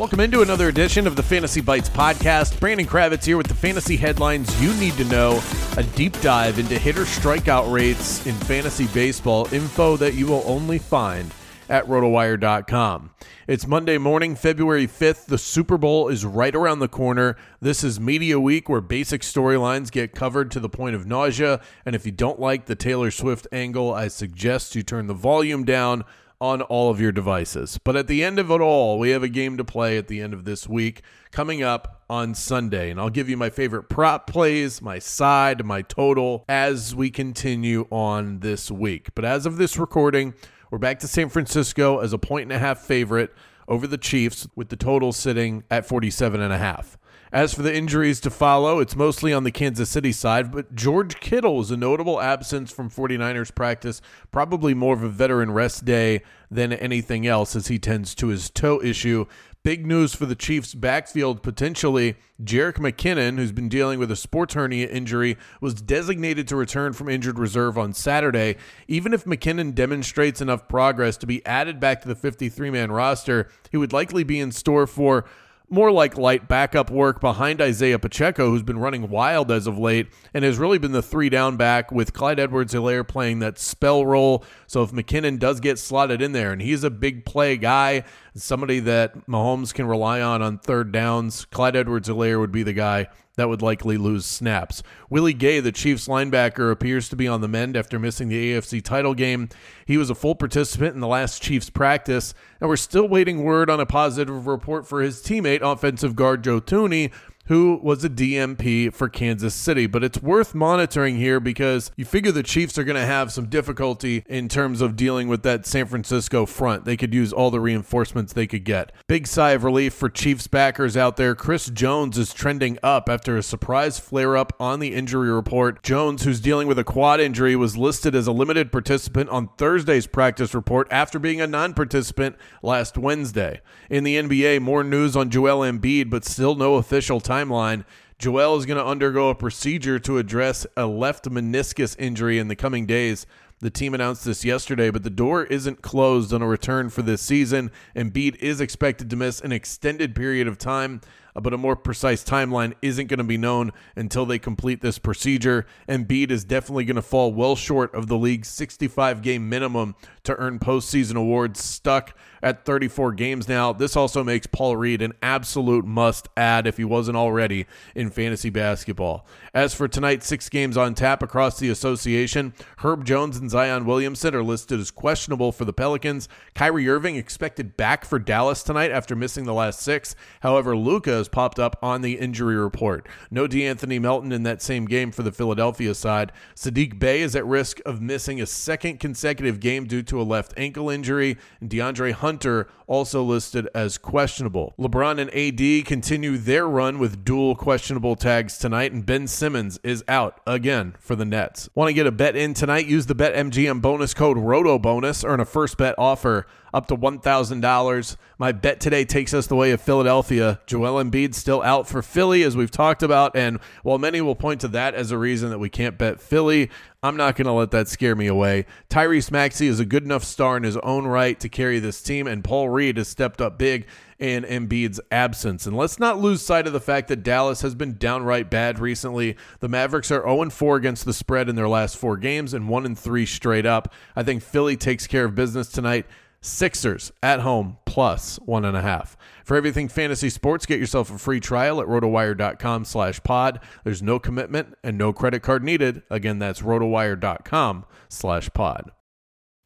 Welcome into another edition of the Fantasy Bites podcast. Brandon Kravitz here with the fantasy headlines you need to know. A deep dive into hitter strikeout rates in fantasy baseball, info that you will only find at rotowire.com. It's Monday morning, February 5th. The Super Bowl is right around the corner. This is Media Week where basic storylines get covered to the point of nausea. And if you don't like the Taylor Swift angle, I suggest you turn the volume down on all of your devices. But at the end of it all, we have a game to play at the end of this week coming up on Sunday. And I'll give you my favorite prop plays, my side, my total as we continue on this week. But as of this recording, we're back to San Francisco as a point and a half favorite over the Chiefs with the total sitting at 47 and a half. As for the injuries to follow, it's mostly on the Kansas City side, but George Kittle is a notable absence from 49ers practice, probably more of a veteran rest day than anything else as he tends to his toe issue. Big news for the Chiefs' backfield potentially. Jerick McKinnon, who's been dealing with a sports hernia injury, was designated to return from injured reserve on Saturday. Even if McKinnon demonstrates enough progress to be added back to the 53 man roster, he would likely be in store for more like light backup work behind Isaiah Pacheco, who's been running wild as of late and has really been the three down back with Clyde Edwards Helaire playing that spell role. So if McKinnon does get slotted in there and he's a big play guy, somebody that Mahomes can rely on on third downs, Clyde Edwards Helaire would be the guy that would likely lose snaps. Willie Gay, the Chiefs linebacker, appears to be on the mend after missing the AFC title game. He was a full participant in the last Chiefs practice, and we're still waiting word on a positive report for his teammate, offensive guard Joe Thuney, who was a DNP for Kansas City. But it's worth monitoring here because you figure the Chiefs are going to have some difficulty in terms of dealing with that San Francisco front. They could use all the reinforcements they could get. Big sigh of relief for Chiefs backers out there. Chris Jones is trending up after a surprise flare up on the injury report. Jones, who's dealing with a quad injury, was listed as a limited participant on Thursday's practice report after being a non participant last Wednesday. In the NBA, more news on Joel Embiid, but still no official timeline, Joel is going to undergo a procedure to address a left meniscus injury in the coming days. The team announced this yesterday, but the door isn't closed on a return for this season. Embiid is expected to miss an extended period of time, uh, but a more precise timeline isn't going to be known until they complete this procedure. Embiid is definitely going to fall well short of the league's 65 game minimum to earn postseason awards, stuck at 34 games now. This also makes Paul Reed an absolute must add if he wasn't already in fantasy basketball. As for tonight's six games on tap across the association, Herb Jones and Zion Williamson are listed as questionable for the Pelicans. Kyrie Irving expected back for Dallas tonight after missing the last six. However, Luka has popped up on the injury report. No De'Anthony Melton in that same game for the Philadelphia side. Sadiq Bey is at risk of missing a second consecutive game due to a left ankle injury. And DeAndre Hunter also listed as questionable. LeBron and AD continue their run with dual questionable tags tonight, and Ben Simmons is out again for the Nets. Want to get a bet in tonight? Use the BetMGM bonus code ROTOBONUS. Earn a first bet offer up to $1,000. My bet today takes us the way of Philadelphia. Joel Embiid still out for Philly, as we've talked about. And while many will point to that as a reason that we can't bet Philly, I'm not going to let that scare me away. Tyrese Maxey is a good enough star in his own right to carry this team, and Paul Reed has stepped up big in Embiid's absence. And let's not lose sight of the fact that Dallas has been downright bad recently. The Mavericks are 0 4 against the spread in their last four games and 1 3 straight up. I think Philly takes care of business tonight. Sixers at home plus one and a half. For everything fantasy sports, get yourself a free trial at rotowire.com slash pod. There's no commitment and no credit card needed. Again, that's rotowire.com slash pod.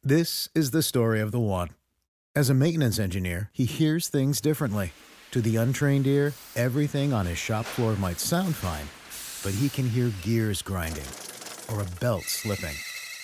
This is the story of the one. As a maintenance engineer, he hears things differently. To the untrained ear, everything on his shop floor might sound fine, but he can hear gears grinding or a belt slipping.